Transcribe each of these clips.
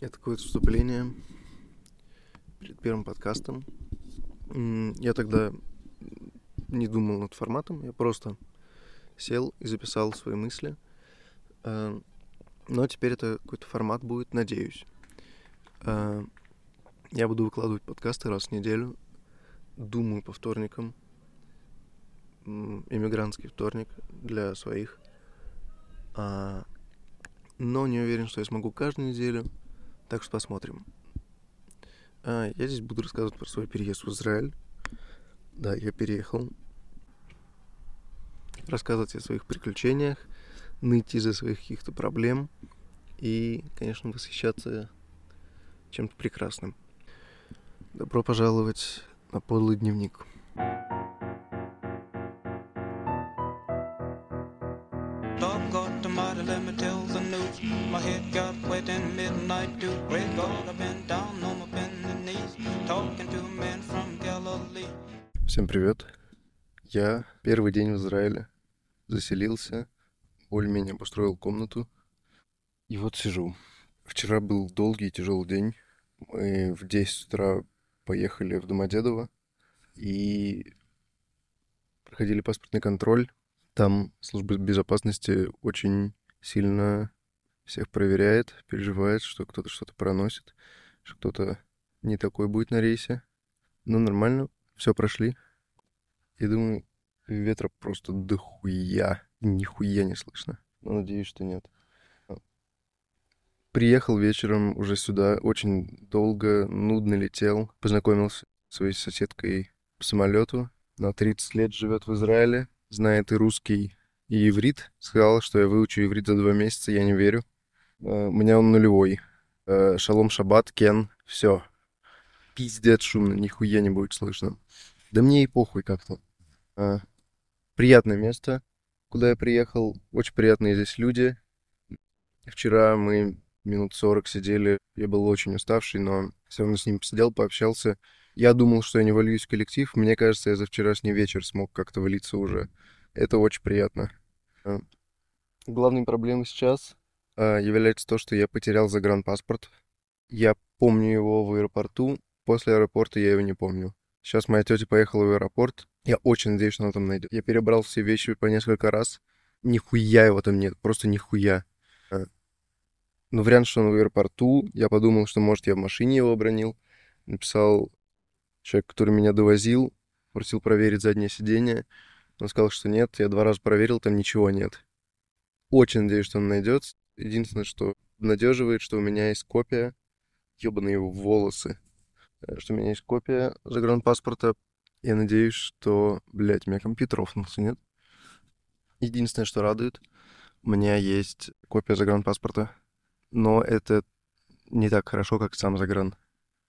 Это какое-то вступление перед первым подкастом. Я тогда не думал над форматом, я просто сел и записал свои мысли. А, но теперь это какой-то формат будет, надеюсь. А, я буду выкладывать подкасты раз в неделю. Думаю по вторникам. Иммигрантский вторник для своих. А, но не уверен, что я смогу каждую неделю. Так что посмотрим. А, я здесь буду рассказывать про свой переезд в Израиль. Да, я переехал. Рассказывать о своих приключениях, ныть из-за своих каких-то проблем и, конечно, восхищаться чем-то прекрасным. Добро пожаловать на подлый дневник. Dog got the mighty, let me tell the news. My head got wet in midnight dew. Great God, I've been down on my bending knees, talking to a man from Galilee. Всем привет. Я первый день в Израиле. Заселился, более-менее обустроил комнату. И вот сижу. Вчера был долгий и тяжелый день. Мы в 10 утра поехали в Домодедово и проходили паспортный контроль там служба безопасности очень сильно всех проверяет, переживает, что кто-то что-то проносит, что кто-то не такой будет на рейсе. Но нормально, все прошли. И думаю, ветра просто дохуя, нихуя не слышно. Но надеюсь, что нет. Приехал вечером уже сюда, очень долго, нудно летел. Познакомился с своей соседкой по самолету. На 30 лет живет в Израиле знает и русский, и иврит. Сказал, что я выучу иврит за два месяца, я не верю. Uh, у меня он нулевой. Uh, шалом шаббат, кен, все. Пиздец шумно, нихуя не будет слышно. Да мне и похуй как-то. Uh, приятное место, куда я приехал. Очень приятные здесь люди. Вчера мы минут 40 сидели. Я был очень уставший, но все равно с ним посидел, пообщался. Я думал, что я не вольюсь в коллектив. Мне кажется, я за вчерашний вечер смог как-то влиться уже. Это очень приятно. А, главной проблемой сейчас а, является то, что я потерял загранпаспорт. Я помню его в аэропорту. После аэропорта я его не помню. Сейчас моя тетя поехала в аэропорт. Я очень надеюсь, что она там найдет. Я перебрал все вещи по несколько раз. Нихуя его там нет. Просто нихуя. Но вариант, что он в аэропорту, я подумал, что, может, я в машине его обронил. Написал человек, который меня довозил, просил проверить заднее сиденье. Он сказал, что нет. Я два раза проверил, там ничего нет. Очень надеюсь, что он найдется. Единственное, что надеживает, что у меня есть копия, ебаные его волосы, э, что у меня есть копия загранпаспорта. Я надеюсь, что, блядь, у меня компьютер офнулся, нет? Единственное, что радует, у меня есть копия загранпаспорта, но это не так хорошо, как сам загран.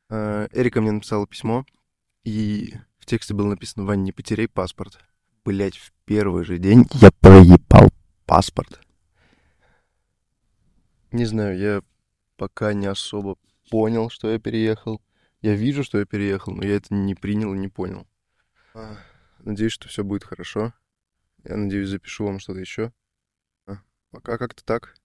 Э, Эрика мне написала письмо, и в тексте было написано «Вань, не потеряй паспорт». Блять, в первый же день я проебал паспорт. Не знаю, я пока не особо понял, что я переехал. Я вижу, что я переехал, но я это не принял и не понял. А, надеюсь, что все будет хорошо. Я надеюсь, запишу вам что-то еще. А, пока как-то так.